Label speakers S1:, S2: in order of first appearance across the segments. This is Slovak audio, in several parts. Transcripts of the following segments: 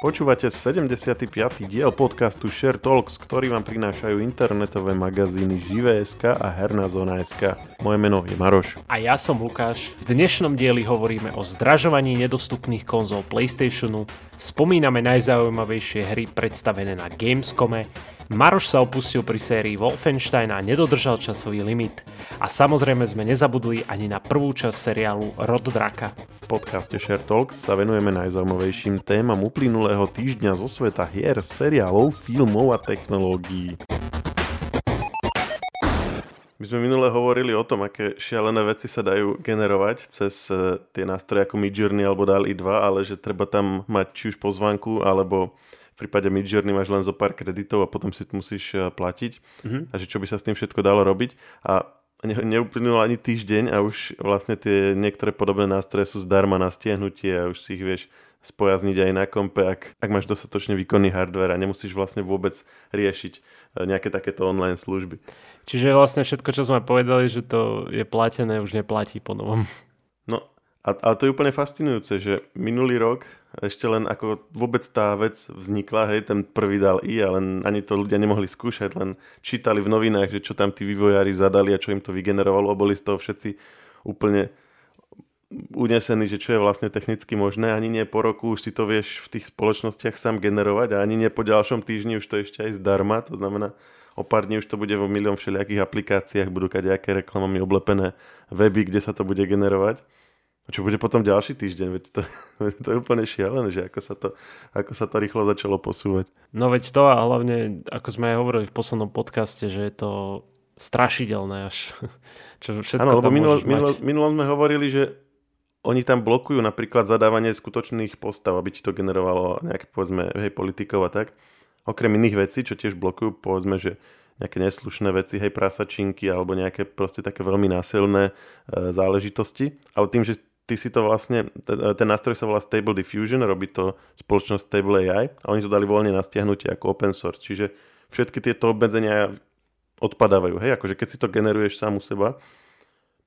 S1: Počúvate 75. diel podcastu Share Talks, ktorý vám prinášajú internetové magazíny Živé.sk a Herná zóna.sk. Moje meno je Maroš.
S2: A ja som Lukáš. V dnešnom dieli hovoríme o zdražovaní nedostupných konzol PlayStationu, spomíname najzaujímavejšie hry predstavené na Gamescome, Maroš sa opustil pri sérii Wolfenstein a nedodržal časový limit. A samozrejme sme nezabudli ani na prvú časť seriálu Rod Draka.
S1: V podcaste Share Talks sa venujeme najzaujímavejším témam uplynulého týždňa zo sveta hier, seriálov, filmov a technológií. My sme minule hovorili o tom, aké šialené veci sa dajú generovať cez eh, tie nástroje ako Midjourney alebo DALI 2, ale že treba tam mať či už pozvanku alebo prípade Midjourney máš len zo pár kreditov a potom si musíš eh, platiť mm-hmm. a že čo by sa s tým všetko dalo robiť a ne, neuplynul ani týždeň a už vlastne tie niektoré podobné nástroje sú zdarma na stiahnutie a už si ich vieš spojazniť aj na kompe, ak, ak máš dostatočne výkonný hardware a nemusíš vlastne vôbec riešiť eh, nejaké takéto online služby.
S2: Čiže vlastne všetko, čo sme povedali, že to je platené, už neplatí po novom.
S1: No a, a to je úplne fascinujúce, že minulý rok ešte len ako vôbec tá vec vznikla, hej, ten prvý dal I a len ani to ľudia nemohli skúšať, len čítali v novinách, že čo tam tí vývojári zadali a čo im to vygenerovalo a boli z toho všetci úplne unesení, že čo je vlastne technicky možné. Ani nie po roku už si to vieš v tých spoločnostiach sám generovať a ani nie po ďalšom týždni už to ešte aj zdarma, to znamená o pár dní už to bude vo milión všelijakých aplikáciách, budú kadejaké reklamami oblepené weby, kde sa to bude generovať. Čo bude potom ďalší týždeň? Veď to, to je úplne šialené, že ako sa, to, ako sa to rýchlo začalo posúvať.
S2: No veď to a hlavne, ako sme aj hovorili v poslednom podcaste, že je to strašidelné až. Čo všetko
S1: Áno, lebo minulo, minulo, minulo sme hovorili, že oni tam blokujú napríklad zadávanie skutočných postav, aby ti to generovalo nejaké, povedzme, hej, politikov a tak. Okrem iných vecí, čo tiež blokujú, povedzme, že nejaké neslušné veci, hej, prasačinky alebo nejaké proste také veľmi násilné e, záležitosti. Ale tým, že ty si to vlastne, ten nástroj sa volá Stable Diffusion, robí to spoločnosť Stable AI a oni to dali voľne na stiahnutie ako open source, čiže všetky tieto obmedzenia odpadávajú, hej, akože keď si to generuješ sám u seba,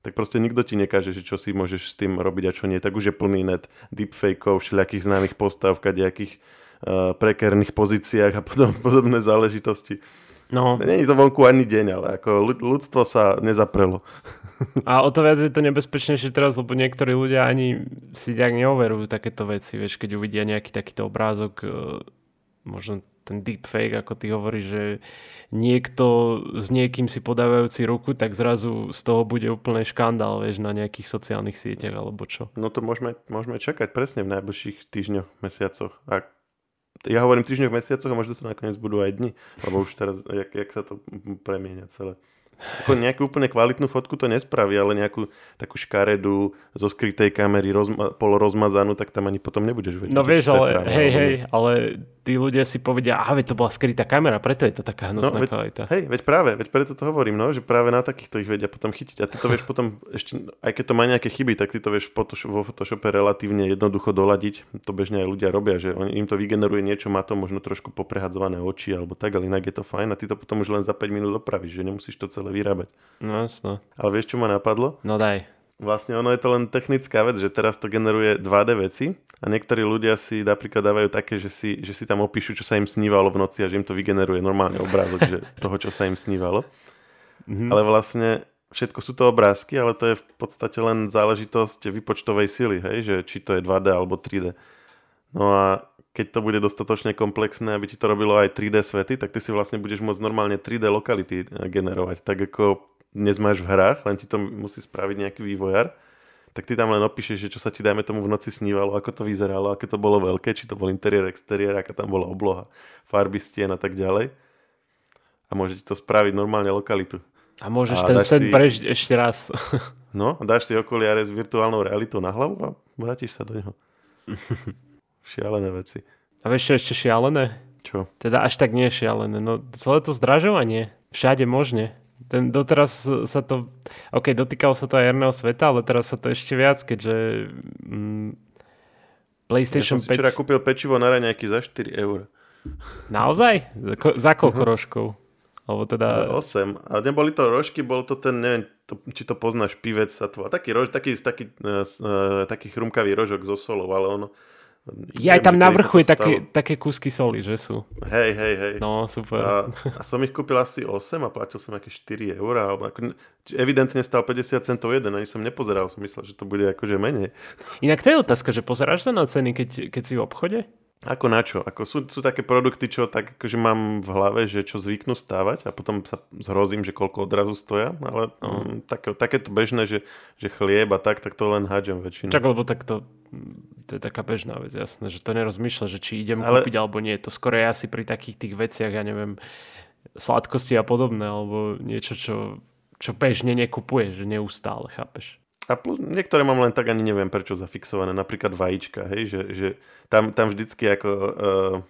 S1: tak proste nikto ti nekáže, že čo si môžeš s tým robiť a čo nie, tak už je plný net deepfakeov, všelijakých známych postav, kadejakých uh, prekerných pozíciách a potom podobné záležitosti. No. Není to vonku ani deň, ale ako ľudstvo sa nezaprelo.
S2: A o to viac je to nebezpečnejšie teraz, lebo niektorí ľudia ani si tak neoverujú takéto veci, vieš, keď uvidia nejaký takýto obrázok, e, možno ten deepfake, ako ty hovoríš, že niekto s niekým si podávajúci ruku, tak zrazu z toho bude úplne škandál, vieš, na nejakých sociálnych sieťach alebo čo.
S1: No to môžeme, môžeme čakať presne v najbližších týždňoch, mesiacoch. Ak ja hovorím týždňoch, mesiacoch a možno to nakoniec budú aj dni, lebo už teraz, jak, jak sa to premieňa celé. Ako nejakú úplne kvalitnú fotku to nespraví, ale nejakú takú škaredú zo skrytej kamery rozma- polorozmazanú, tak tam ani potom nebudeš vedieť.
S2: No vieš, ale práve, hej, hej, ale tí ľudia si povedia, a to bola skrytá kamera, preto je to taká hnusná no,
S1: kvalita. Hej, veď práve, veď preto to hovorím, no, že práve na takýchto ich vedia potom chytiť. A ty to vieš potom, ešte, aj keď to má nejaké chyby, tak ty to vieš vo Photoshope relatívne jednoducho doladiť. To bežne aj ľudia robia, že on, im to vygeneruje niečo, má to možno trošku poprehadzované oči alebo tak, ale inak je to fajn a ty to potom už len za 5 minút opravíš, že nemusíš to celé vyrábať.
S2: No jasno.
S1: Ale vieš, čo ma napadlo?
S2: No daj.
S1: Vlastne ono je to len technická vec, že teraz to generuje 2D veci a niektorí ľudia si napríklad dávajú také, že si, že si tam opíšu, čo sa im snívalo v noci a že im to vygeneruje normálne obrázok že toho, čo sa im snívalo. Mm-hmm. Ale vlastne všetko sú to obrázky, ale to je v podstate len záležitosť vypočtovej sily, hej? že či to je 2D alebo 3D. No a keď to bude dostatočne komplexné, aby ti to robilo aj 3D svety, tak ty si vlastne budeš môcť normálne 3D lokality generovať, tak ako dnes máš v hrách, len ti to musí spraviť nejaký vývojar, tak ty tam len opíšeš, že čo sa ti dajme tomu v noci snívalo, ako to vyzeralo, aké to bolo veľké, či to bol interiér, exteriér, aká tam bola obloha, farby stien a tak ďalej. A môže ti to spraviť normálne lokalitu.
S2: A môžeš a ten sen si... prežiť ešte raz.
S1: no, dáš si okoliare s virtuálnou realitou na hlavu a vrátiš sa do neho. šialené veci.
S2: A vieš čo ešte šialené?
S1: Čo?
S2: Teda až tak nie šialené. No celé to zdražovanie. Všade možne. Ten doteraz sa to, ok, dotýkalo sa to aj herného sveta, ale teraz sa to ešte viac, keďže mm, PlayStation
S1: ja som 5... včera kúpil pečivo na raňajky za 4 eur.
S2: Naozaj? Ko, za koľko uh-huh. rožkov? Alebo teda...
S1: 8. A neboli to rožky, bol to ten, neviem, to, či to poznáš, pivec sa to... Taký, rož, taký, taký, uh, taký chrumkavý rožok so solou, ale ono
S2: Ja aj tam na vrchu je také, také kúsky soli, že sú.
S1: Hej, hej, hej.
S2: No, super.
S1: A, a som ich kúpil asi 8 a platil som aké 4 eur. Alebo ako, evidentne stal 50 centov jeden, ani som nepozeral, som myslel, že to bude akože menej.
S2: Inak to je otázka, že pozeráš sa na ceny, keď, keď si v obchode?
S1: Ako na čo? Ako sú, sú také produkty, čo tak akože mám v hlave, že čo zvyknú stávať a potom sa zhrozím, že koľko odrazu stoja, ale um, také, takéto bežné, že, že chlieb a tak, tak to len hádžem väčšinu.
S2: Čak, lebo tak to, to je taká bežná vec, jasné, že to nerozmýšľa, že či idem ale... kúpiť alebo nie. To skoro je asi pri takých tých veciach, ja neviem, sladkosti a podobné, alebo niečo, čo, čo bežne nekupuješ, že neustále, chápeš?
S1: A plus, niektoré mám len tak, ani neviem prečo zafixované, napríklad vajíčka, hej, že, že tam, tam vždycky ako uh,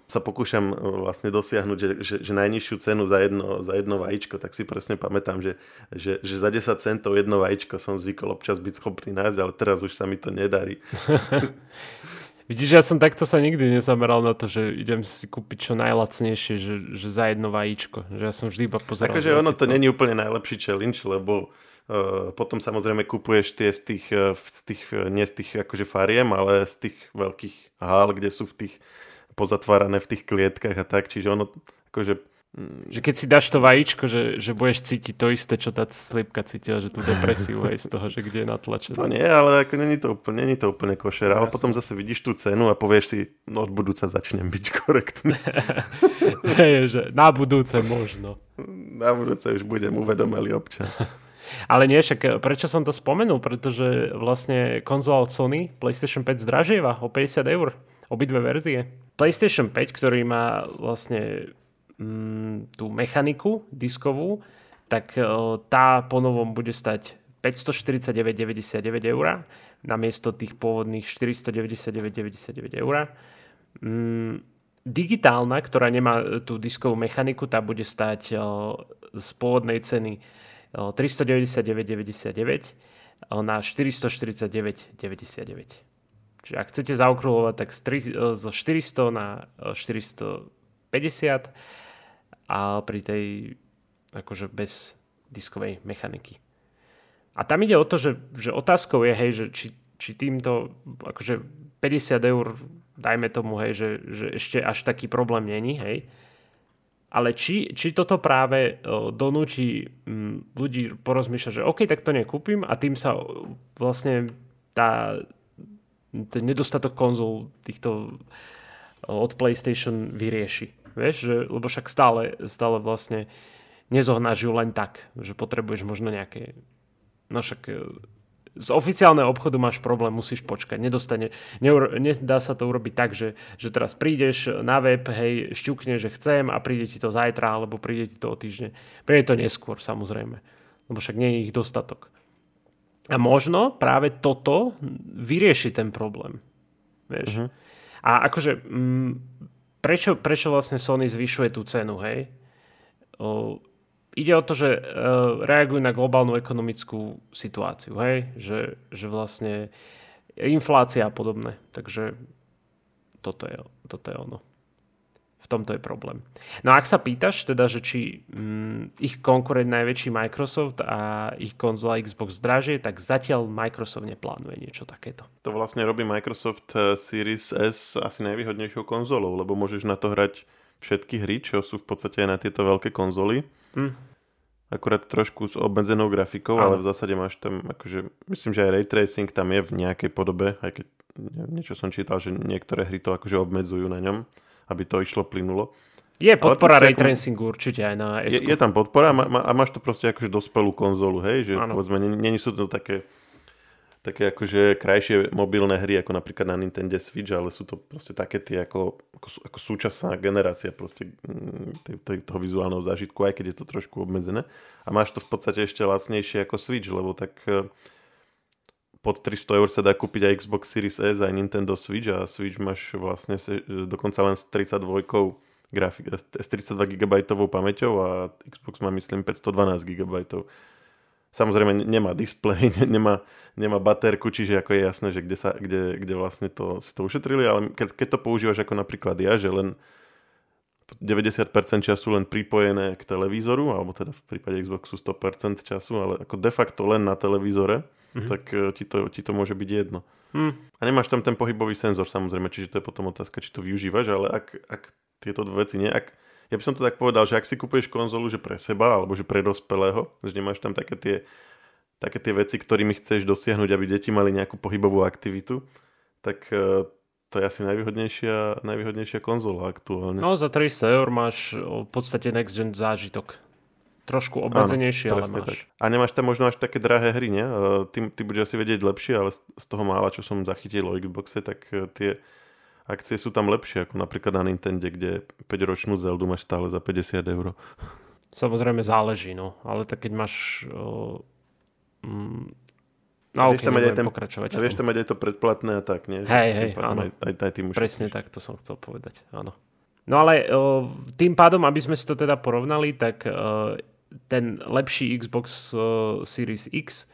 S1: sa pokúšam uh, vlastne dosiahnuť, že, že, že najnižšiu cenu za jedno, za jedno vajíčko, tak si presne pamätám, že, že, že za 10 centov jedno vajíčko som zvykol občas byť schopný nájsť, ale teraz už sa mi to nedarí.
S2: Vidíš, ja som takto sa nikdy nezameral na to, že idem si kúpiť čo najlacnejšie, že, že za jedno vajíčko. Že ja som vždy iba pozeral.
S1: Takže ono to není úplne najlepší challenge, lebo Eh, potom samozrejme kupuješ tie z tých, eh, z tých, eh, nie z tých akože fariem, ale z tých veľkých hál, kde sú v tých pozatvárané v tých klietkach a tak, čiže ono akože
S2: mm, že keď si dáš to vajíčko, že, že budeš cítiť to isté, čo tá slipka cítila, že tú depresiu aj z toho, že kde je natlačené.
S1: To nie, ale ako není to úplne, není to úplne košer, ale potom zase vidíš tú cenu a povieš si, no od budúca začnem byť korektný.
S2: Hej, že na budúce možno.
S1: Na budúce už budem uvedomelý občan.
S2: Ale nie, však eh, prečo som to spomenul? Pretože vlastne konzola od Sony PlayStation 5 zdražieva o 50 eur. Obidve verzie. PlayStation 5, ktorý má vlastne mm, tú mechaniku diskovú, tak uh, tá ponovom bude stať 549,99 eur namiesto tých pôvodných 499,99 eur. Mm, digitálna, ktorá nemá tú diskovú mechaniku, tá bude stať z pôvodnej ceny 399,99 na 449,99. Čiže ak chcete zaokrúhľovať, tak zo 400 na 450 a pri tej akože bez diskovej mechaniky. A tam ide o to, že, že otázkou je, hej, že či, či týmto akože 50 eur, dajme tomu, hej, že, že ešte až taký problém není, hej, ale či, či toto práve donúti ľudí porozmýšľať, že OK, tak to nekúpim a tým sa vlastne tá, ten nedostatok konzol týchto od PlayStation vyrieši. Vieš, že, lebo však stále, stále vlastne nezohnáš ju len tak, že potrebuješ možno nejaké no však z oficiálneho obchodu máš problém, musíš počkať. Nedostane, neur, nedá sa to urobiť tak, že, že teraz prídeš na web, hej, šťukne, že chcem a príde ti to zajtra, alebo príde ti to o týždeň. Príde to neskôr, samozrejme. Lebo však nie je ich dostatok. A možno práve toto vyrieši ten problém. Vieš? Uh-huh. A akože, m, mm, prečo, prečo vlastne Sony zvyšuje tú cenu, hej? O, ide o to, že uh, reagujú na globálnu ekonomickú situáciu, hej? Že, že vlastne inflácia a podobné. Takže toto je, toto je ono. V tomto je problém. No a ak sa pýtaš, teda, že či mm, ich konkurent najväčší Microsoft a ich konzola Xbox dražie, tak zatiaľ Microsoft neplánuje niečo takéto.
S1: To vlastne robí Microsoft eh, Series S asi najvýhodnejšou konzolou, lebo môžeš na to hrať všetky hry, čo sú v podstate aj na tieto veľké konzoly. Mm. Akurát trošku s obmedzenou grafikou, ale v zásade máš tam, akože, myslím, že aj ray tracing tam je v nejakej podobe, aj keď niečo som čítal, že niektoré hry to akože obmedzujú na ňom, aby to išlo plynulo.
S2: Je podpora ray tracingu určite aj na
S1: S. Je, je tam podpora a, má, a máš to proste akože dospelú konzolu, hej, že ano. povedzme, není sú to také také akože krajšie mobilné hry, ako napríklad na Nintendo Switch, ale sú to proste také tie ako, ako, ako súčasná generácia proste mm, toho vizuálneho zážitku, aj keď je to trošku obmedzené. A máš to v podstate ešte lacnejšie ako Switch, lebo tak e, pod 300 eur sa dá kúpiť aj Xbox Series S, aj Nintendo Switch a Switch máš vlastne e, dokonca len s 32 grafik, s 32 GB pamäťou a Xbox má myslím 512 GB Samozrejme nemá displej, nemá, nemá baterku, čiže ako je jasné, že kde, sa, kde, kde vlastne to, si to ušetrili, ale keď, keď to používaš ako napríklad ja, že len 90% času len pripojené k televízoru, alebo teda v prípade Xboxu 100% času, ale ako de facto len na televízore, mm-hmm. tak e, ti to, ti to môže byť jedno.
S2: Hm.
S1: A nemáš tam ten pohybový senzor samozrejme, čiže to je potom otázka, či to využívaš, ale ak, ak tieto dve veci nie, ak, ja by som to tak povedal, že ak si kúpuješ konzolu, že pre seba, alebo že pre dospelého, že nemáš tam také tie, také tie veci, ktorými chceš dosiahnuť, aby deti mali nejakú pohybovú aktivitu, tak e, to je asi najvýhodnejšia, najvýhodnejšia konzola aktuálne.
S2: No za 300 eur máš v podstate next gen zážitok. Trošku obmedzenejšie, ale máš. Tak.
S1: A nemáš tam možno až také drahé hry, nie? Ty, ty budeš asi vedieť lepšie, ale z toho mála, čo som zachytil o Xboxe, tak e, tie akcie sú tam lepšie, ako napríklad na Nintendo, kde 5-ročnú Zeldu máš stále za 50 eur.
S2: Samozrejme záleží, no. Ale tak keď máš... O, mm,
S1: a vieš,
S2: okay,
S1: tam aj ten,
S2: pokračovať.
S1: A vieš tam aj to predplatné a tak, nie?
S2: Hej, hej, áno.
S1: Aj, aj, aj tým
S2: Presne tak, to som chcel povedať, áno. No ale o, tým pádom, aby sme si to teda porovnali, tak o, ten lepší Xbox Series X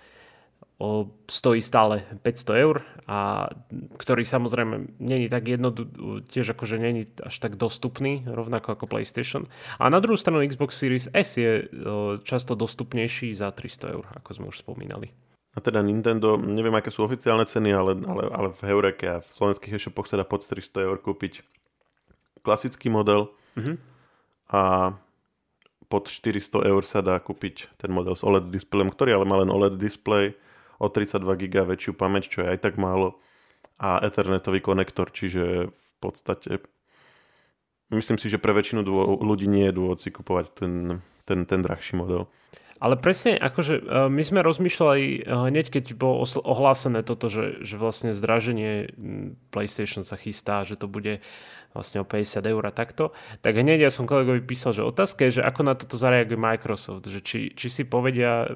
S2: stojí stále 500 eur a ktorý samozrejme není tak jednoducho, tiež akože není až tak dostupný, rovnako ako PlayStation. A na druhú stranu Xbox Series S je často dostupnejší za 300 eur, ako sme už spomínali.
S1: A teda Nintendo, neviem aké sú oficiálne ceny, ale, ale, ale v Heureke a v slovenských e-shopoch sa dá pod 300 eur kúpiť klasický model
S2: mm-hmm.
S1: a pod 400 eur sa dá kúpiť ten model s OLED displejom, ktorý ale má len OLED displej, o 32 GB väčšiu pamäť, čo je aj tak málo a ethernetový konektor, čiže v podstate myslím si, že pre väčšinu dô- ľudí nie je dôvod si kupovať ten, ten, ten drahší model.
S2: Ale presne, akože e, my sme rozmýšľali e, hneď, keď bolo ohlásené toto, že, že vlastne zdraženie PlayStation sa chystá, že to bude vlastne o 50 eur a takto, tak hneď ja som kolegovi písal, že otázka je, že ako na toto zareaguje Microsoft, že či, či si povedia,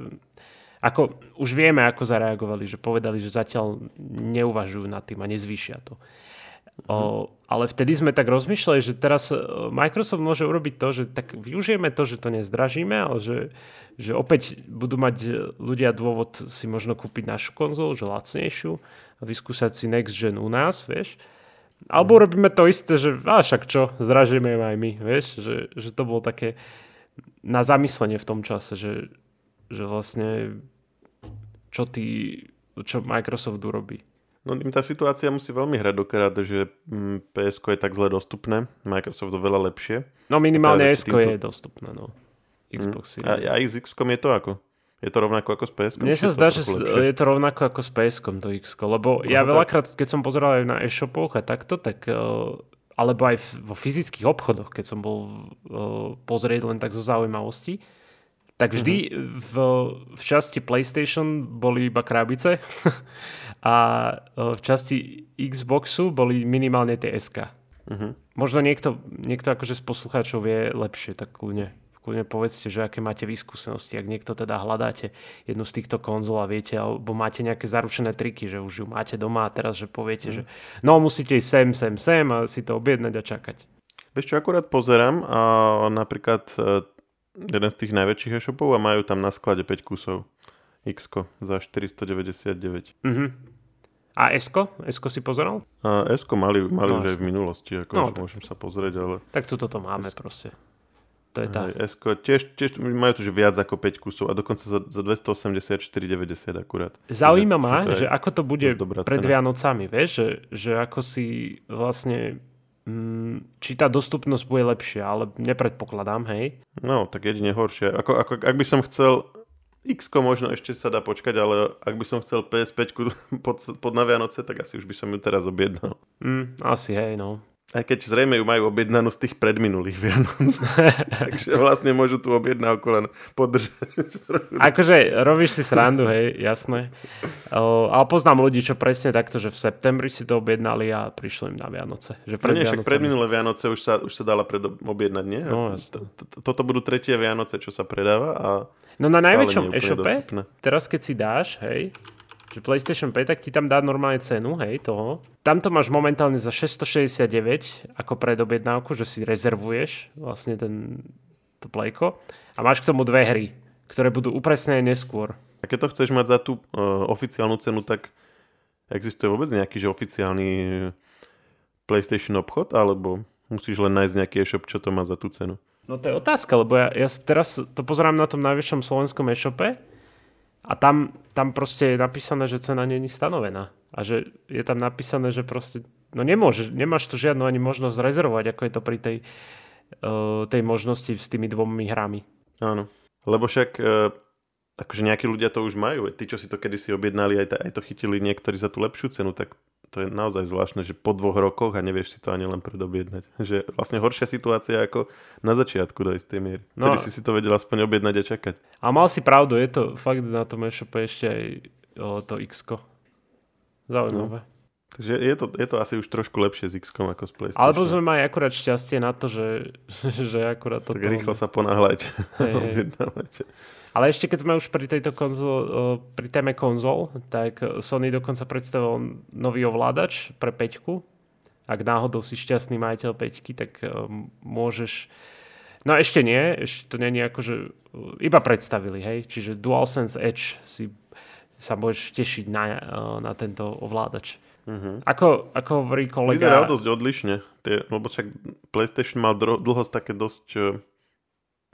S2: ako už vieme, ako zareagovali, že povedali, že zatiaľ neuvažujú nad tým a nezvýšia to. Mm. O, ale vtedy sme tak rozmýšľali, že teraz e, Microsoft môže urobiť to, že tak využijeme to, že to nezdražíme, ale že, že opäť budú mať ľudia dôvod si možno kúpiť našu konzolu, že lacnejšiu a vyskúšať si next gen u nás, vieš. Alebo robíme to isté, že a však čo, zražíme aj my, vieš, že, že to bolo také na zamyslenie v tom čase, že, že vlastne čo ty, čo Microsoft urobí.
S1: No im tá situácia musí veľmi hrať dokrát, že mm, PSK je tak zle dostupné, Microsoft veľa lepšie.
S2: No minimálne S týmto... je dostupné, no. Xbox
S1: mm. A, a s X je to ako? Je to rovnako ako s ps
S2: Mne sa zdá, že lepšie? je to rovnako ako s ps to x lebo no, ja veľakrát, keď som pozeral aj na e-shopoch a takto, tak uh, alebo aj vo fyzických obchodoch, keď som bol uh, pozrieť len tak zo zaujímavosti, tak vždy mm-hmm. v, v časti PlayStation boli iba krabice a uh, v časti Xboxu boli minimálne tie SK. Mm-hmm. Možno niekto, niekto akože z poslucháčov vie lepšie, tak kľudne kľudne povedzte, že aké máte vyskúsenosti, ak niekto teda hľadáte jednu z týchto konzol a viete, alebo máte nejaké zaručené triky, že už ju máte doma a teraz, že poviete, mm. že no musíte ísť sem, sem, sem a si to objednať a čakať.
S1: Vieš čo, akurát pozerám a napríklad e, jeden z tých najväčších e-shopov a majú tam na sklade 5 kusov x za 499.
S2: Mhm. A Esko? Esko si pozeral?
S1: A Esko mali, mali no, už aj v minulosti, ako no, môžem sa pozrieť, ale...
S2: Tak toto máme es... proste. To je tá.
S1: s tiež, tiež majú tu viac ako 5 kusov a dokonca za, za 284,90 akurát.
S2: Zaujíma ma, že ako to bude pred cena. Vianocami, vieš, že, že ako si vlastne či tá dostupnosť bude lepšia, ale nepredpokladám, hej?
S1: No, tak jedine horšie. Ako, ako, ak by som chcel x možno ešte sa dá počkať, ale ak by som chcel PS5 pod, pod na Vianoce, tak asi už by som ju teraz objednal.
S2: Mm, asi hej, no.
S1: Aj keď zrejme ju majú objednanú z tých predminulých Vianoc. Takže vlastne môžu tú objednávku len podržať.
S2: akože robíš si srandu, hej, jasné. O, ale poznám ľudí, čo presne takto, že v septembri si to objednali a prišli im na Vianoce. Že
S1: pred no nie, však predminulé Vianoce už sa, už sa dala pred, objednať, nie?
S2: No,
S1: Toto budú tretie Vianoce, čo sa predáva a
S2: No na najväčšom e-shope, teraz keď si dáš, hej, že PlayStation 5, tak ti tam dá normálne cenu, hej, toho. Tam to máš momentálne za 669 ako predobjednávku, že si rezervuješ vlastne ten, to playko a máš k tomu dve hry, ktoré budú upresnené neskôr.
S1: A keď to chceš mať za tú uh, oficiálnu cenu, tak existuje vôbec nejaký že oficiálny PlayStation obchod, alebo musíš len nájsť nejaký e-shop, čo to má za tú cenu?
S2: No to je otázka, lebo ja, ja teraz to pozerám na tom najvyššom slovenskom e-shope A tam, tam proste je napísané, že cena není stanovená. A že je tam napísané, že proste no nemôžeš, nemáš tu žiadnu ani možnosť rezervovať, ako je to pri tej, uh, tej možnosti s tými dvomi hrami.
S1: Áno, lebo však uh, akože nejakí ľudia to už majú. Tí, čo si to kedysi objednali, aj, aj to chytili niektorí za tú lepšiu cenu, tak to je naozaj zvláštne, že po dvoch rokoch a nevieš si to ani len predobjednať. Že vlastne horšia situácia ako na začiatku do istej miery. No, Vtedy si si to vedel aspoň objednať a čakať.
S2: A mal si pravdu, je to fakt na tom e-shope ešte aj o, to x Zaujímavé. No.
S1: Takže je to, je to asi už trošku lepšie s x ako s PlayStation.
S2: Alebo sme mali akurát šťastie na to, že, že akurát to...
S1: Tak rýchlo sa ponáhľajte. Hey,
S2: Ale ešte keď sme už pri tejto konzol, pri téme konzol, tak Sony dokonca predstavil nový ovládač pre peťku. Ak náhodou si šťastný majiteľ peťky, tak môžeš... No ešte nie, ešte to je ako, že iba predstavili, hej. Čiže DualSense Edge si sa môžeš tešiť na, na tento ovládač. Uh-huh. Ako, ako hovorí kolega...
S1: Vyzerá dosť odlišne, tie, lebo však PlayStation mal dlho také dosť, e,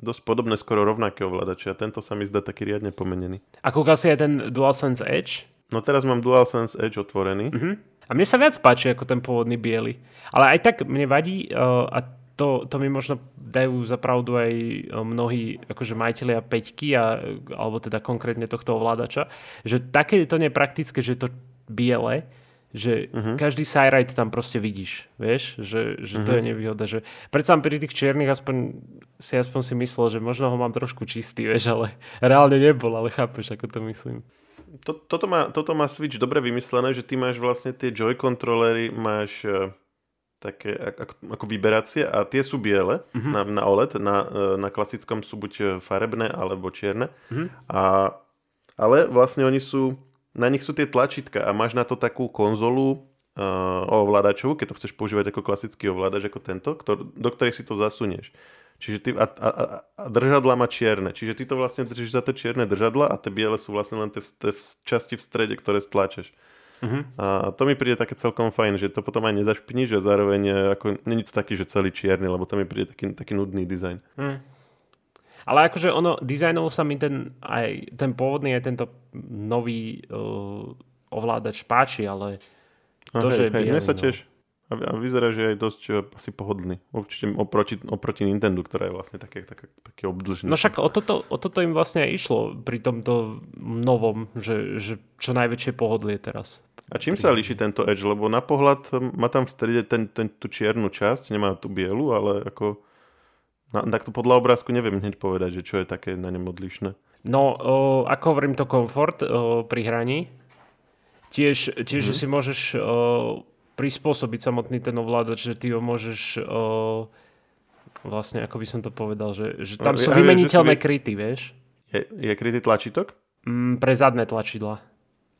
S1: dosť podobné, skoro rovnaké ovládače a tento sa mi zdá taký riadne pomenený.
S2: A kúkal si aj ten DualSense Edge?
S1: No teraz mám DualSense Edge otvorený. Uh-huh.
S2: A mne sa viac páči ako ten pôvodný biely. Ale aj tak mne vadí uh, a to, to mi možno dajú za pravdu aj e, mnohí akože majiteľia peťky a, alebo teda konkrétne tohto ovládača, že také to nepraktické, že to biele, že uh-huh. každý side tam proste vidíš, vieš, že, že uh-huh. to je mhm. nevýhoda, že predsa pri tých čiernych aspoň si aspoň si myslel, že možno ho mám trošku čistý, vieš, ale reálne nebol, ale chápeš, ako to myslím.
S1: To, toto, má, toto má Switch dobre vymyslené, že ty máš vlastne tie Joy kontrolery, máš uh, také ako, ako vyberacie a tie sú biele uh-huh. na, na OLED, na, uh, na klasickom sú buď farebné alebo čierne, uh-huh. a, ale vlastne oni sú na nich sú tie tlačítka a máš na to takú konzolu uh, ovládačovú, keď to chceš používať ako klasický ovládač, ako tento, ktor- do ktorej si to zasunieš. Čiže ty, a, a, a držadla má čierne. Čiže ty to vlastne držíš za tie čierne držadla a tie biele sú vlastne len tie, tie časti v strede, ktoré stlačeš. Uh-huh. A to mi príde také celkom fajn, že to potom aj nezašpiníš a zároveň ako, není to taký, že celý čierny, lebo to mi príde taký, taký nudný dizajn. Uh-huh.
S2: Ale akože ono, dizajnovo sa mi ten, aj ten pôvodný, aj tento nový uh, ovládač páči, ale to,
S1: no, že hej, hej, sa no. tiež. A vyzerá, že je dosť uh, asi pohodlný. Určite oproti, oproti Nintendo, ktorá je vlastne také, také, také obdlžné.
S2: No však o toto, o toto im vlastne aj išlo pri tomto novom, že, že čo najväčšie pohodlie teraz.
S1: A čím sa líši tento Edge? Lebo na pohľad má tam v strede ten, ten, tú čiernu časť, nemá tú bielu, ale ako No, to podľa obrázku neviem hneď povedať, že čo je také na ňom odlišné.
S2: No, o, ako hovorím to komfort o, pri hraní. Tiež, tiež mm. si môžeš o, prispôsobiť samotný ten ovládač, že ty ho môžeš o, vlastne, ako by som to povedal, že, že tam no, sú vymeniteľné si... kryty, vieš.
S1: Je, je krytý tlačítok?
S2: Mm, pre zadné tlačidla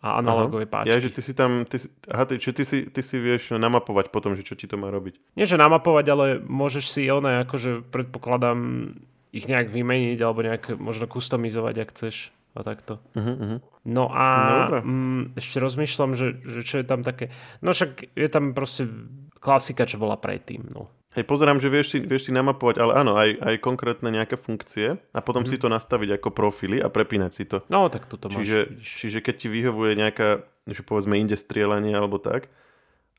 S2: a analogové aha. páčky.
S1: Ja, že ty si tam, ty aha, ty, ty, si, ty si vieš namapovať potom, že čo ti to má robiť.
S2: Nie, že namapovať, ale môžeš si one, akože predpokladám, ich nejak vymeniť alebo nejak možno customizovať, ak chceš a takto. Uh-huh, uh-huh. No a no, mm, ešte rozmýšľam, že, že čo je tam také, no však je tam proste klasika, čo bola predtým, no.
S1: Hej, pozerám, že vieš si, vieš si namapovať, ale áno, aj, aj konkrétne nejaké funkcie a potom mm. si to nastaviť ako profily a prepínať si to.
S2: No, tak toto
S1: čiže, máš. Čiže keď ti vyhovuje nejaká, že povedzme inde strieľanie alebo tak,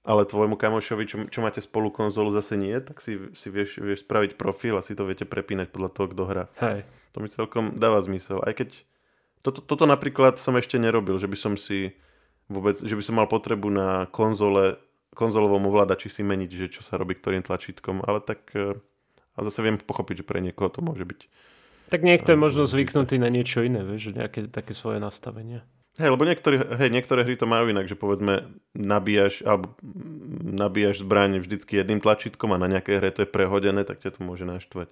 S1: ale tvojmu kamošovi, čo, čo máte spolu konzolu, zase nie, tak si, si vieš, vieš spraviť profil a si to viete prepínať podľa toho, kto hrá.
S2: Hej.
S1: To mi celkom dáva zmysel. Aj keď toto, toto napríklad som ešte nerobil, že by som si vôbec, že by som mal potrebu na konzole konzolovom ovládači si meniť, že čo sa robí ktorým tlačítkom, ale tak e, a zase viem pochopiť, že pre niekoho to môže byť.
S2: Tak niekto je možno zvyknutý na niečo iné, vieš, že nejaké také svoje nastavenia.
S1: Hej, lebo niektoré, hej, niektoré hry to majú inak, že povedzme nabíjaš, alebo nabíjaš zbraň vždycky jedným tlačítkom a na nejakej hre to je prehodené, tak ťa to môže naštvať.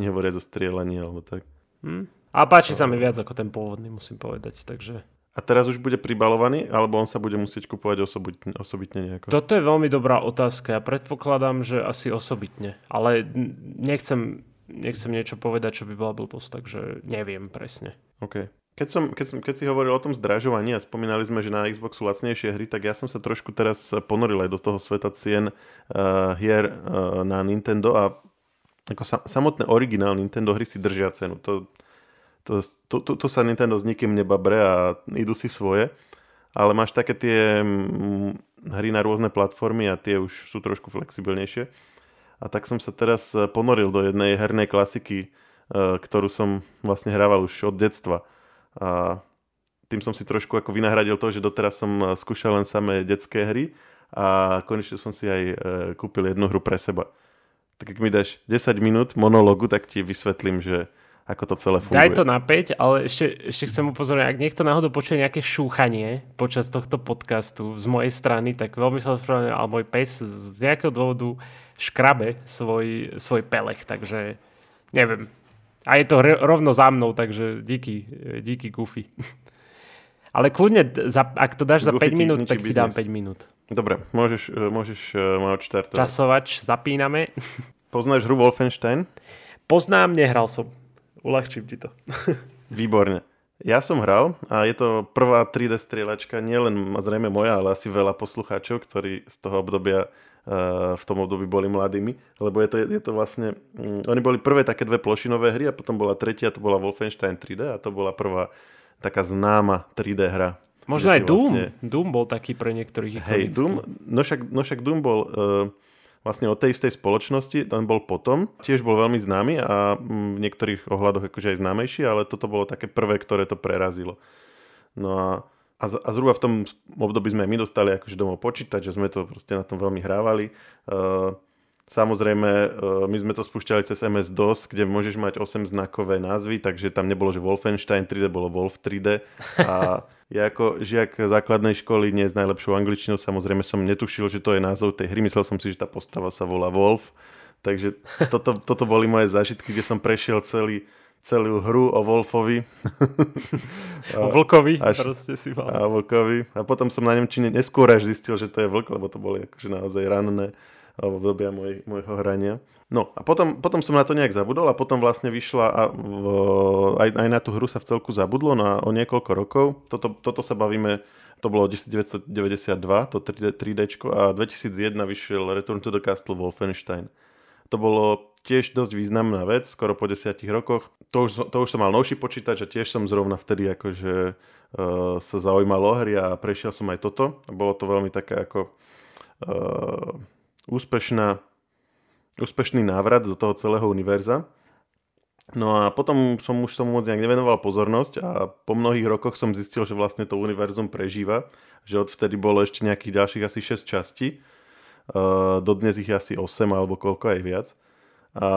S1: Nehovoria zo strieľaní alebo tak.
S2: Hmm. A páči sa mi viac ako ten pôvodný, musím povedať, takže...
S1: A teraz už bude pribalovaný, alebo on sa bude musieť kupovať osobitne, osobitne nejako?
S2: Toto je veľmi dobrá otázka. Ja predpokladám, že asi osobitne. Ale nechcem, nechcem niečo povedať, čo by bola blbosť, takže neviem presne.
S1: OK. Keď, som, keď, som, keď si hovoril o tom zdražovaní a spomínali sme, že na Xbox sú lacnejšie hry, tak ja som sa trošku teraz ponoril aj do toho sveta cien uh, hier uh, na Nintendo a ako sa, samotné originál Nintendo hry si držia cenu. To, To, to, to, to sa Nintendo s nikým nebabre a idú si svoje. Ale máš také tie mm, hry na rôzne platformy a tie už sú trošku flexibilnejšie. A tak som sa teraz e, ponoril do jednej hernej klasiky, e, ktorú som vlastne hrával už od detstva. A tým som si trošku ako vynahradil to, že doteraz som e, skúšal len samé detské hry a konečne som si aj kúpil jednu hru pre seba. Tak ak mi dáš 10 minút monologu, tak ti vysvetlím, že ako to celé funguje.
S2: Daj to na 5, ale ešte, ešte chcem upozorniť, ak niekto náhodou počuje nejaké šúchanie počas tohto podcastu z mojej strany, tak veľmi sa ospravedlňujem, ale môj pes z nejakého dôvodu škrabe svoj, svoj pelech, takže neviem. A je to rovno za mnou, takže díky, díky Goofy. Ale kľudne, za, ak to dáš Goofy za 5 minút, tak ti dám 5 minút.
S1: Dobre, môžeš, môžeš uh, ma odštartovať.
S2: Časovač, zapíname.
S1: Poznáš hru Wolfenstein?
S2: Poznám, nehral som. Uľahčím ti to.
S1: Výborne. Ja som hral a je to prvá 3D strieľačka, nielen zrejme moja, ale asi veľa poslucháčov, ktorí z toho obdobia uh, v tom období boli mladými, lebo je to, je to vlastne, um, oni boli prvé také dve plošinové hry a potom bola tretia, to bola Wolfenstein 3D a to bola prvá taká známa 3D hra.
S2: Možno aj Doom. Vlastne... Doom bol taký pre niektorých
S1: Hej, Doom, no však, no však Doom bol uh, vlastne od tej istej spoločnosti, ten bol potom, tiež bol veľmi známy a mm, v niektorých ohľadoch akože aj známejší, ale toto bolo také prvé, ktoré to prerazilo. No a, a, a zhruba v tom období sme my dostali akože domov počítať, že sme to proste na tom veľmi hrávali. Uh, Samozrejme, e, my sme to spúšťali cez MS-DOS, kde môžeš mať 8 znakové názvy, takže tam nebolo, že Wolfenstein 3D, bolo Wolf 3D. A ja ako žiak základnej školy, nie s najlepšou angličtinou, samozrejme som netušil, že to je názov tej hry. Myslel som si, že tá postava sa volá Wolf. Takže toto, toto boli moje zážitky, kde som prešiel celý, celú hru o Wolfovi.
S2: o vlkovi až, proste si mal.
S1: A vlkovi. A potom som na Nemčine neskôr až zistil, že to je vlk, lebo to boli akože naozaj ranné alebo obdobia môj, môjho hrania. No a potom, potom som na to nejak zabudol a potom vlastne vyšla a v, aj, aj na tú hru sa v celku zabudlo na, o niekoľko rokov. Toto, toto sa bavíme, to bolo 1992, to 3D, 3D a 2001 vyšiel Return to the Castle Wolfenstein. To bolo tiež dosť významná vec, skoro po desiatich rokoch. To už, to už som mal novší počítač a tiež som zrovna vtedy akože uh, sa zaujímal o hry a prešiel som aj toto. Bolo to veľmi také ako uh, úspešná, úspešný návrat do toho celého univerza. No a potom som už tomu moc nejak nevenoval pozornosť a po mnohých rokoch som zistil, že vlastne to univerzum prežíva, že odvtedy bolo ešte nejakých ďalších asi 6 častí, uh, dodnes ich asi 8 alebo koľko aj viac a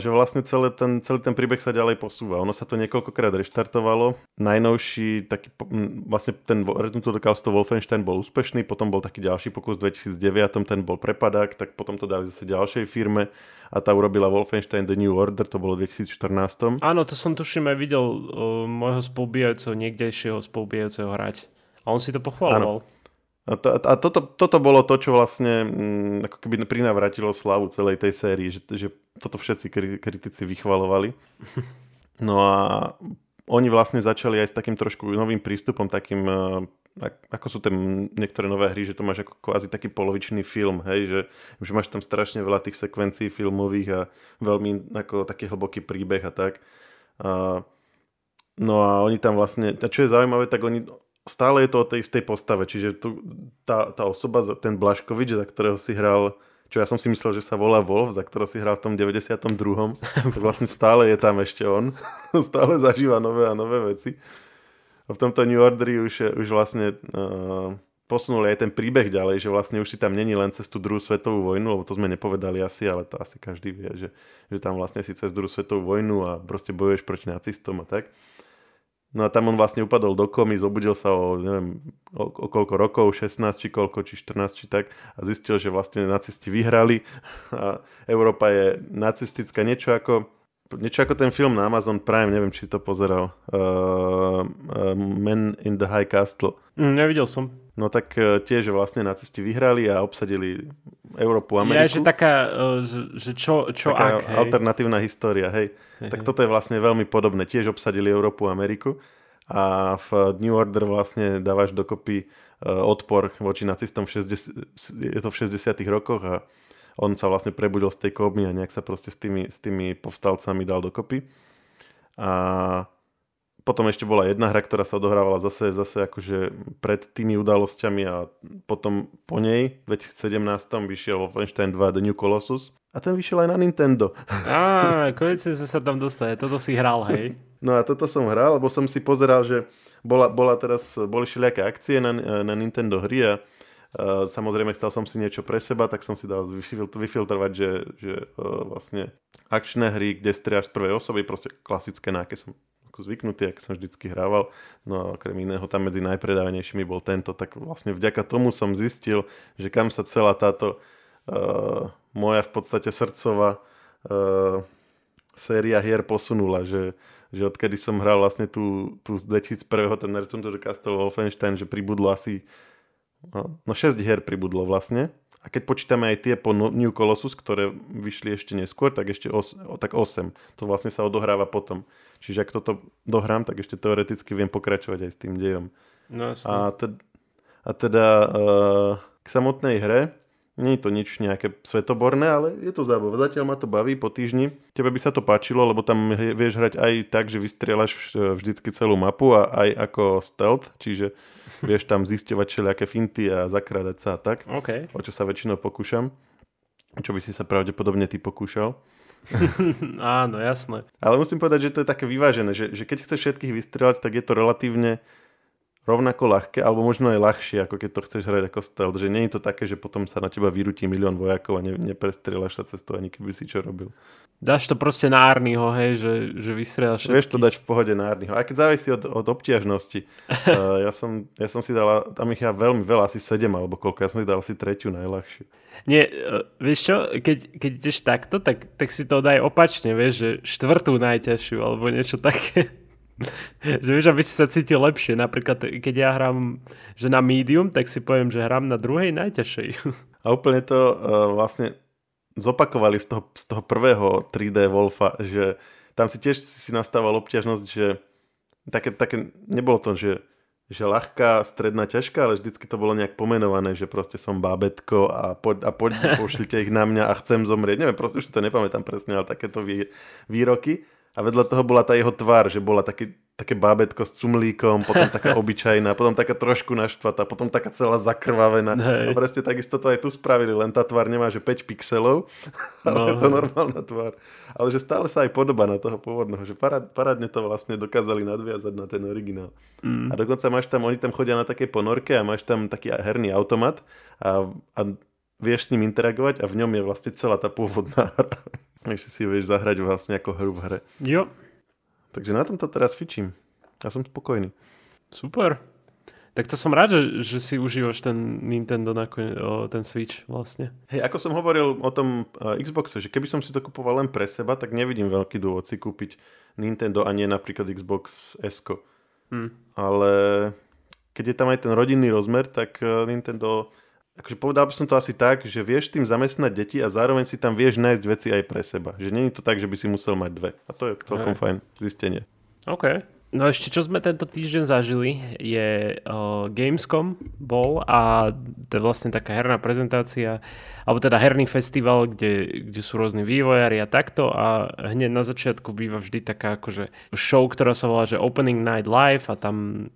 S1: že vlastne celý ten, celý ten príbeh sa ďalej posúva. Ono sa to niekoľkokrát reštartovalo. Najnovší taký, vlastne ten Return to the Castle Wolfenstein bol úspešný, potom bol taký ďalší pokus v 2009, ten bol prepadák, tak potom to dali zase ďalšej firme a tá urobila Wolfenstein The New Order, to bolo v 2014.
S2: Áno, to som tuším aj videl uh, môjho spolubíjajúceho, niekdejšieho spolubíjajúceho hrať. A on si to pochvaloval. Áno.
S1: A, to, a toto, toto bolo to, čo vlastne mm, ako keby prinavratilo slavu celej tej sérii, že, že toto všetci kritici vychvalovali. No a oni vlastne začali aj s takým trošku novým prístupom, takým, e, ako sú tam niektoré nové hry, že to máš ako kvázi taký polovičný film, hej, že, že máš tam strašne veľa tých sekvencií filmových a veľmi ako taký hlboký príbeh a tak. A, no a oni tam vlastne, a čo je zaujímavé, tak oni stále je to o tej istej postave, čiže tu, tá, tá osoba, ten Blaškovič, za ktorého si hral, čo ja som si myslel, že sa volá Wolf, za ktorého si hral v tom 92. tak vlastne stále je tam ešte on. stále zažíva nové a nové veci. A v tomto New Orderi už, už vlastne uh, posunuli aj ten príbeh ďalej, že vlastne už si tam není len cez tú druhú svetovú vojnu, lebo to sme nepovedali asi, ale to asi každý vie, že, že tam vlastne si cez druhú svetovú vojnu a proste bojuješ proti nacistom a tak. No a tam on vlastne upadol do komy, zobudil sa o, neviem, o, o koľko rokov, 16 či koľko, či 14 či tak a zistil, že vlastne nacisti vyhrali a Európa je nacistická, niečo ako niečo ako ten film na Amazon Prime, neviem, či si to pozeral. Uh, uh, Men in the High Castle.
S2: Mm, nevidel som.
S1: No tak uh, tiež vlastne nacisti vyhrali a obsadili Európu, Ameriku.
S2: Ja, že taká, uh, že, čo, čo
S1: taká
S2: ak, hej?
S1: alternatívna história, hej. hej. Tak toto je vlastne veľmi podobné. Tiež obsadili Európu, Ameriku a v New Order vlastne dávaš dokopy uh, odpor voči nacistom v 60, je to v 60 rokoch a on sa vlastne prebudil z tej komy a nejak sa proste s tými, s tými povstalcami dal dokopy. A potom ešte bola jedna hra, ktorá sa odohrávala zase, zase akože pred tými udalosťami a potom po nej v 2017 vyšiel Wolfenstein 2 The New Colossus a ten vyšiel aj na Nintendo.
S2: Á, konečne sme sa tam dostali. Toto si hral, hej?
S1: No a toto som hral, lebo som si pozeral, že bola, bola teraz, boli všelijaké akcie na, na Nintendo hry a Uh, samozrejme, chcel som si niečo pre seba, tak som si dal vyfiltrovať, že, že uh, vlastne akčné hry, kde striaš z prvej osoby, proste klasické, na aké som ako zvyknutý, ako som vždycky hrával. No a okrem iného tam medzi najpredávanejšími bol tento, tak vlastne vďaka tomu som zistil, že kam sa celá táto uh, moja v podstate srdcová uh, séria hier posunula, že, že odkedy som hral vlastne tú, tú z 2001. ten Return to the Castle Wolfenstein, že pribudlo asi No, no 6 hier pribudlo vlastne. A keď počítame aj tie po no- New Colossus, ktoré vyšli ešte neskôr, tak ešte os, tak 8. To vlastne sa odohráva potom. Čiže ak toto dohrám, tak ešte teoreticky viem pokračovať aj s tým dejom.
S2: No,
S1: a, te, a teda uh, k samotnej hre, nie je to nič nejaké svetoborné, ale je to zábava. Zatiaľ ma to baví po týždni. Tebe by sa to páčilo, lebo tam vieš hrať aj tak, že vystrieľaš vždycky celú mapu a aj ako stealth, čiže vieš tam zisťovať všelijaké finty a zakrádať sa a tak.
S2: Okay.
S1: O čo sa väčšinou pokúšam. Čo by si sa pravdepodobne ty pokúšal.
S2: Áno, jasné.
S1: Ale musím povedať, že to je také vyvážené, že, že keď chceš všetkých vystrieľať, tak je to relatívne rovnako ľahké, alebo možno aj ľahšie, ako keď to chceš hrať ako stealth, že nie je to také, že potom sa na teba vyrúti milión vojakov a ne, neprestrieľaš sa cez to ani keby si čo robil.
S2: Dáš to proste na Arnyho, hej, že, že vystrieľaš
S1: Vieš to dať v pohode na Arnyho, aj keď závisí od, od obtiažnosti. uh, ja, som, ja som si dal, tam ich ja veľmi veľa, asi 7 alebo koľko, ja som si dal asi tretiu najľahšiu.
S2: Nie, uh, vieš čo, keď, keď ideš takto, tak, tak si to daj opačne, vieš, že štvrtú najťažšiu, alebo niečo také. že vieš, aby si sa cítil lepšie. Napríklad, keď ja hrám že na medium, tak si poviem, že hrám na druhej najťažšej.
S1: A úplne to uh, vlastne zopakovali z toho, z toho prvého 3D Wolfa, že tam si tiež si nastával obťažnosť, že také, také nebolo to, že, že ľahká, stredná, ťažká, ale vždycky to bolo nejak pomenované, že proste som bábetko a, poď, a poď, pošlite ich na mňa a chcem zomrieť. Neviem, proste už si to nepamätám presne, ale takéto vý, výroky a vedľa toho bola tá jeho tvár, že bola taký, také bábetko s cumlíkom, potom taká obyčajná, potom taká trošku naštvatá, potom taká celá zakrvavená. Hej. A presne takisto to aj tu spravili, len tá tvár nemá že 5 pixelov, ale no. je to normálna tvár. Ale že stále sa aj podobá na toho pôvodného, že parád, parádne to vlastne dokázali nadviazať na ten originál. Mm. A dokonca máš tam, oni tam chodia na takej ponorke a máš tam taký herný automat a, a vieš s ním interagovať a v ňom je vlastne celá tá pôvodná hra. Ešte si vieš zahrať vlastne ako hru v hre.
S2: Jo.
S1: Takže na tomto teraz fičím. Ja som spokojný.
S2: Super. Tak to som rád, že, že si užívaš ten Nintendo, nakoniec, ten Switch vlastne.
S1: Hej, ako som hovoril o tom uh, Xboxe, že keby som si to kupoval len pre seba, tak nevidím veľký dôvod si kúpiť Nintendo a nie napríklad Xbox S. Hmm. Ale keď je tam aj ten rodinný rozmer, tak uh, Nintendo akože povedal by som to asi tak, že vieš tým zamestnať deti a zároveň si tam vieš nájsť veci aj pre seba. Že je to tak, že by si musel mať dve. A to je celkom fajn zistenie.
S2: OK. No ešte čo sme tento týždeň zažili je uh, Gamescom bol a to je vlastne taká herná prezentácia alebo teda herný festival, kde, kde sú rôzni vývojári a takto a hneď na začiatku býva vždy taká akože show, ktorá sa volá že Opening Night Live a tam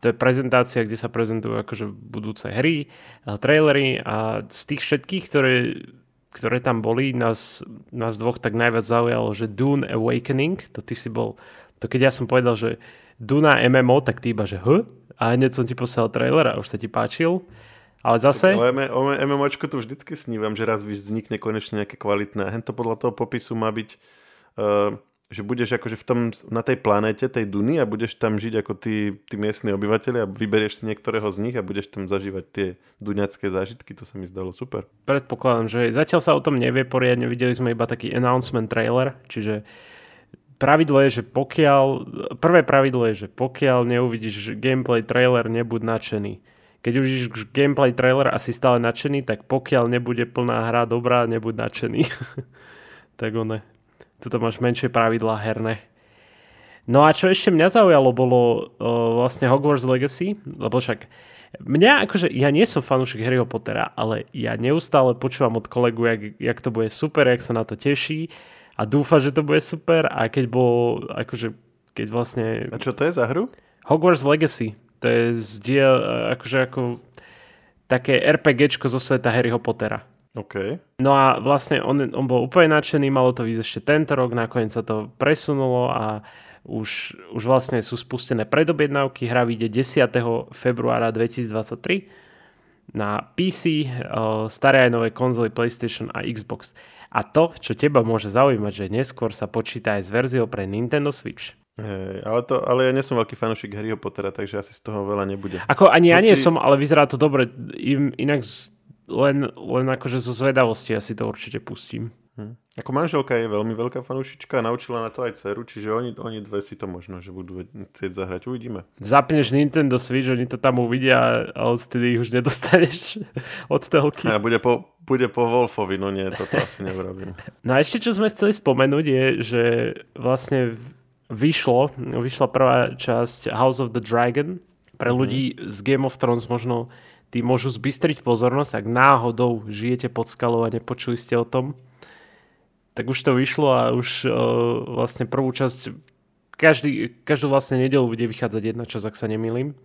S2: to je prezentácia, kde sa prezentujú akože budúce hry, trailery a z tých všetkých, ktoré, ktoré tam boli, nás, nás dvoch tak najviac zaujalo, že Dune Awakening, to ty si bol, to keď ja som povedal, že Duna MMO, tak ty iba, že h? A hneď som ti poslal trailer a už sa ti páčil. Ale zase...
S1: O, o MMOčku tu vždycky snívam, že raz vznikne konečne nejaké kvalitné. A to podľa toho popisu má byť uh, že budeš akože v tom, na tej planéte, tej Duny a budeš tam žiť ako tí, tí miestni obyvateľi a vyberieš si niektorého z nich a budeš tam zažívať tie duňacké zážitky, to sa mi zdalo super.
S2: Predpokladám, že zatiaľ sa o tom nevie poriadne, videli sme iba taký announcement trailer, čiže pravidlo je, že pokiaľ, prvé pravidlo je, že pokiaľ neuvidíš gameplay trailer, nebuď nadšený. Keď uvidíš gameplay trailer a si stále nadšený, tak pokiaľ nebude plná hra dobrá, nebuď nadšený. tak one. Tuto máš menšie pravidlá herné. No a čo ešte mňa zaujalo, bolo uh, vlastne Hogwarts Legacy, lebo však mňa akože, ja nie som fanúšik Harryho Pottera, ale ja neustále počúvam od kolegu, jak, jak to bude super, jak sa na to teší a dúfa, že to bude super a keď bol akože keď vlastne...
S1: A čo to je za hru?
S2: Hogwarts Legacy. To je zdiel, akože ako také RPGčko zo sveta Harryho Pottera.
S1: OK.
S2: No a vlastne on, on bol úplne nadšený, malo to výsť ešte tento rok, nakoniec sa to presunulo a už, už vlastne sú spustené predobjednávky. Hra vyjde 10. februára 2023 na PC, uh, staré aj nové konzoly PlayStation a Xbox. A to, čo teba môže zaujímať, že neskôr sa počíta aj s verziou pre Nintendo Switch.
S1: Hey, ale, to, ale ja nie som veľký fanúšik Harryho Pottera, takže asi z toho veľa nebude.
S2: Ako ani ja nie som, ale vyzerá to dobre. inak len, len akože zo zvedavosti asi to určite pustím.
S1: Hm. Ako manželka je veľmi veľká fanúšička, naučila na to aj dceru, čiže oni, oni dve si to možno, že budú chcieť zahrať, uvidíme.
S2: Zapneš Nintendo Switch, oni to tam uvidia a odtedy ich už nedostaneš od telky.
S1: A bude po, bude po Wolfovi, no nie, toto asi neurobím.
S2: No a ešte čo sme chceli spomenúť je, že vlastne vyšlo, vyšla prvá časť House of the Dragon. Pre mm-hmm. ľudí z Game of Thrones možno tí môžu zbystriť pozornosť, ak náhodou žijete pod skalou a nepočuli ste o tom tak už to vyšlo a už uh, vlastne prvú časť, každý, každú vlastne nedelu bude vychádzať jedna časť, ak sa nemýlim.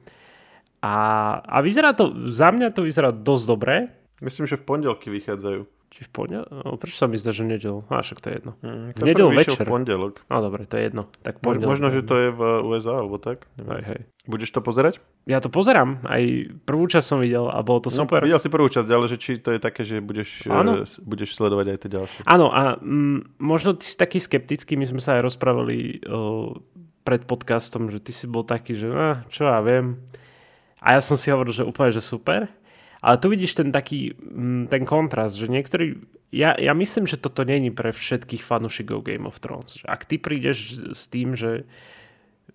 S2: A, a vyzerá to, za mňa to vyzerá dosť dobré.
S1: Myslím, že v pondelky vychádzajú.
S2: Či v pondelok? No, prečo sa mi zdá, že nedel? A však to je jedno.
S1: Mm, nedel večer. v pondelok.
S2: No dobre, to je jedno. Tak
S1: pondelok. Možno, že to je v USA alebo tak.
S2: Hej, hej.
S1: Budeš to pozerať?
S2: Ja to pozerám. Aj prvú časť som videl a bolo to no, super.
S1: Videl si prvú časť, ale že či to je také, že budeš, uh, budeš sledovať aj tie ďalšie.
S2: Áno a mm, možno ty si taký skeptický. My sme sa aj rozprávali uh, pred podcastom, že ty si bol taký, že uh, čo ja viem. A ja som si hovoril, že úplne, že super. Ale tu vidíš ten taký, mm, ten kontrast, že niektorí, ja, ja myslím, že toto není pre všetkých fanúšikov Game of Thrones. Ak ty prídeš s tým, že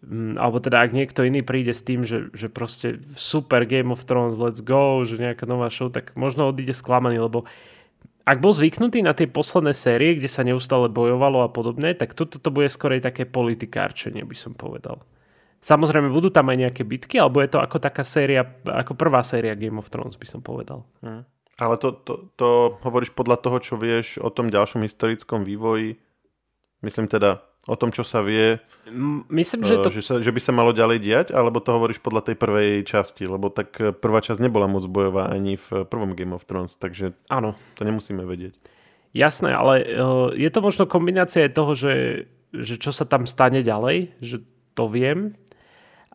S2: mm, alebo teda ak niekto iný príde s tým, že, že proste super Game of Thrones, let's go, že nejaká nová show, tak možno odíde sklamaný, lebo ak bol zvyknutý na tie posledné série, kde sa neustále bojovalo a podobne, tak toto to bude skorej také politikárčenie, by som povedal. Samozrejme, budú tam aj nejaké bitky, alebo je to ako taká séria, ako prvá séria Game of Thrones, by som povedal.
S1: Hmm. Ale to, to, to hovoríš podľa toho, čo vieš o tom ďalšom historickom vývoji? Myslím teda o tom, čo sa vie,
S2: Myslím, že, to...
S1: že, sa, že by sa malo ďalej diať, alebo to hovoríš podľa tej prvej časti, lebo tak eh, prvá časť nebola moc bojová ani v prvom Game of Thrones, takže
S2: Áno.
S1: to nemusíme vedieť.
S2: Jasné, ale uh, je to možno kombinácia toho, že, že čo sa tam stane ďalej, že to viem,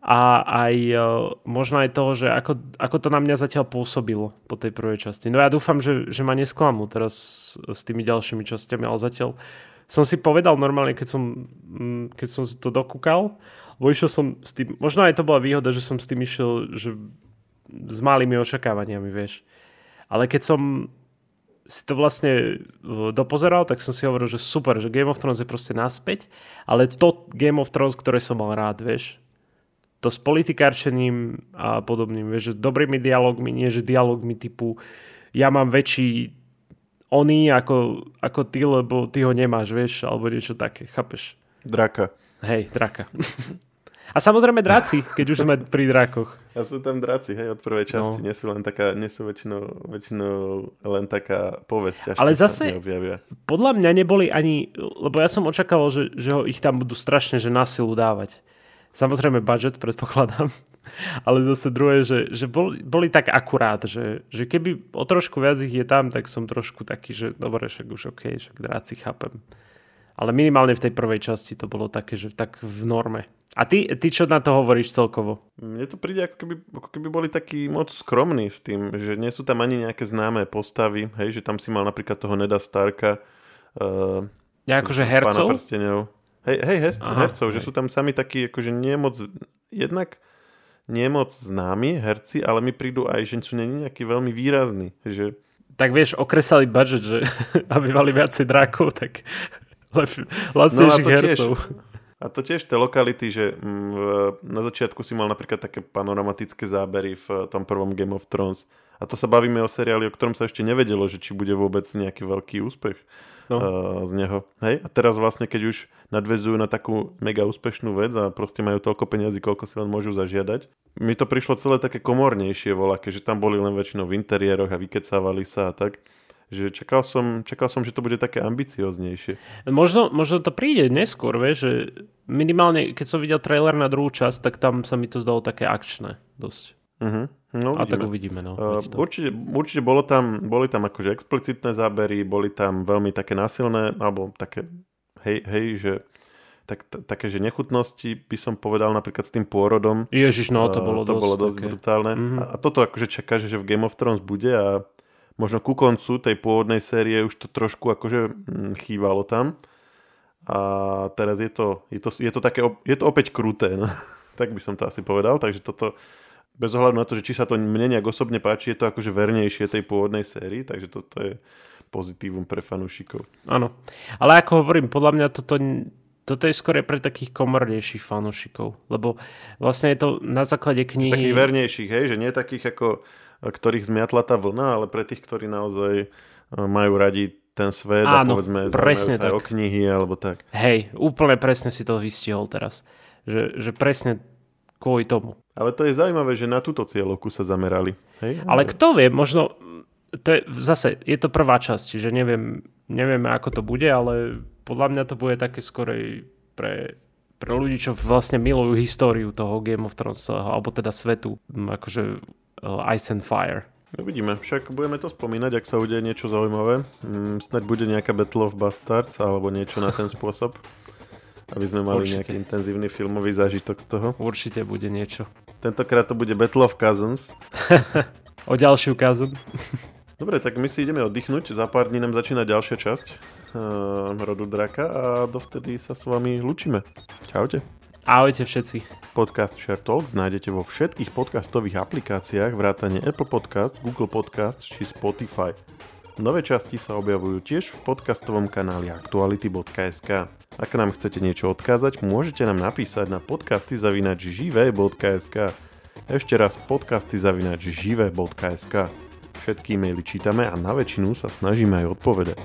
S2: a aj e, možno aj toho, že ako, ako to na mňa zatiaľ pôsobilo po tej prvej časti. No ja dúfam, že, že ma nesklamú teraz s tými ďalšími častiami, ale zatiaľ som si povedal normálne, keď som, mm, keď som si to dokúkal, lebo išiel som s tým, možno aj to bola výhoda, že som s tým išiel že s malými očakávaniami, vieš. Ale keď som si to vlastne e, dopozeral, tak som si hovoril, že super, že Game of Thrones je proste naspäť, ale to Game of Thrones, ktoré som mal rád, vieš to s politikárčením a podobným, vieš, že dobrými dialogmi, nie že dialogmi typu ja mám väčší oný ako, ako ty, lebo ty ho nemáš, vieš, alebo niečo také, chápeš?
S1: Draka.
S2: Hej, draka. A samozrejme draci, keď už sme pri drakoch.
S1: A sú tam draci, hej, od prvej časti. No. Nie sú len taká, nie sú väčšinou, väčšinou len taká povesť.
S2: Ale zase, podľa mňa neboli ani, lebo ja som očakával, že, že ho ich tam budú strašne, že na silu dávať. Samozrejme budget, predpokladám. Ale zase druhé, že, že boli, boli tak akurát, že, že keby o trošku viac ich je tam, tak som trošku taký, že dobre, však už OK, však dráci chápem. Ale minimálne v tej prvej časti to bolo také, že tak v norme. A ty, ty čo na to hovoríš celkovo?
S1: Mne to príde, ako keby, ako keby boli takí moc skromní s tým, že nie sú tam ani nejaké známe postavy, hej, že tam si mal napríklad toho Neda Starka. Uh,
S2: ja akože hercov?
S1: Hej, hej hej, Aha, hercov, hej. že sú tam sami takí, akože nie moc, jednak nie moc známi herci, ale mi prídu aj, že sú není nejaký veľmi výrazní. Že...
S2: Tak vieš, okresali budget, že aby mali viacej drákov, tak lacnejších no hercov.
S1: Tiež, a to tiež tie lokality, že mm, na začiatku si mal napríklad také panoramatické zábery v tom prvom Game of Thrones. A to sa bavíme o seriáli, o ktorom sa ešte nevedelo, že či bude vôbec nejaký veľký úspech no. uh, z neho. Hej? A teraz vlastne, keď už nadvezujú na takú mega úspešnú vec a proste majú toľko peniazy, koľko si len môžu zažiadať, mi to prišlo celé také komornejšie voľaké, že tam boli len väčšinou v interiéroch a vykecávali sa a tak Že čakal som, čakal som, že to bude také ambicioznejšie.
S2: Možno, možno to príde neskôr, vieš, že minimálne, keď som videl trailer na druhú časť, tak tam sa mi to zdalo také akčné dosť.
S1: Uh-huh. No,
S2: A tak uvidíme. No,
S1: uh, určite, určite bolo tam, boli tam akože explicitné zábery, boli tam veľmi také násilné, alebo také, hej, hej že tak, t- také, že nechutnosti by som povedal napríklad s tým pôrodom.
S2: Ježiš, no to bolo
S1: uh, to
S2: dosť,
S1: bolo dosť
S2: také.
S1: brutálne.
S2: Mhm.
S1: A, a toto akože čaká, že v Game of Thrones bude a možno ku koncu tej pôvodnej série už to trošku akože mm, chýbalo tam. A teraz je to, je to, je to také, je to opäť kruté, no. tak by som to asi povedal, takže toto bez ohľadu na to, že či sa to mne nejak osobne páči, je to akože vernejšie tej pôvodnej sérii, takže toto je pozitívum pre fanúšikov.
S2: Áno. Ale ako hovorím, podľa mňa toto, toto je skôr pre takých komornejších fanúšikov. Lebo vlastne je to na základe knihy...
S1: Takých vernejších, hej, že nie takých ako ktorých zmiatla tá vlna, ale pre tých, ktorí naozaj e, majú radi ten svet
S2: Áno,
S1: a povedzme
S2: presne
S1: sa
S2: tak.
S1: o knihy alebo tak.
S2: Hej, úplne presne si to vystihol teraz. Že, že presne kvôli tomu.
S1: Ale to je zaujímavé, že na túto cieľovku sa zamerali. Hej?
S2: Ale kto vie, možno to je, zase, je to prvá časť, čiže neviem, nevieme, ako to bude, ale podľa mňa to bude také skorej pre, pre ľudí, čo vlastne milujú históriu toho Game of Thrones, celého, alebo teda svetu, m, akože uh, Ice and Fire.
S1: Uvidíme, však budeme to spomínať, ak sa udeje niečo zaujímavé. Mm, snaď bude nejaká Battle of Bastards alebo niečo na ten spôsob. Aby sme mali
S2: Určite.
S1: nejaký intenzívny filmový zážitok z toho.
S2: Určite bude niečo.
S1: Tentokrát to bude Battle of Cousins.
S2: O ďalšiu kazan.
S1: Dobre, tak my si ideme oddychnúť. Za pár dní nám začína ďalšia časť uh, rodu Draka a dovtedy sa s vami lúčime. Čaute.
S2: Ahojte všetci.
S1: Podcast Share Talks nájdete vo všetkých podcastových aplikáciách vrátane Apple Podcast, Google Podcast či Spotify. Nové časti sa objavujú tiež v podcastovom kanáli aktuality.sk. Ak nám chcete niečo odkázať, môžete nám napísať na podcasty zavinač živé.sk. Ešte raz podcasty zavinač živé.sk. Všetky e-maily čítame a na väčšinu sa snažíme aj odpovedať.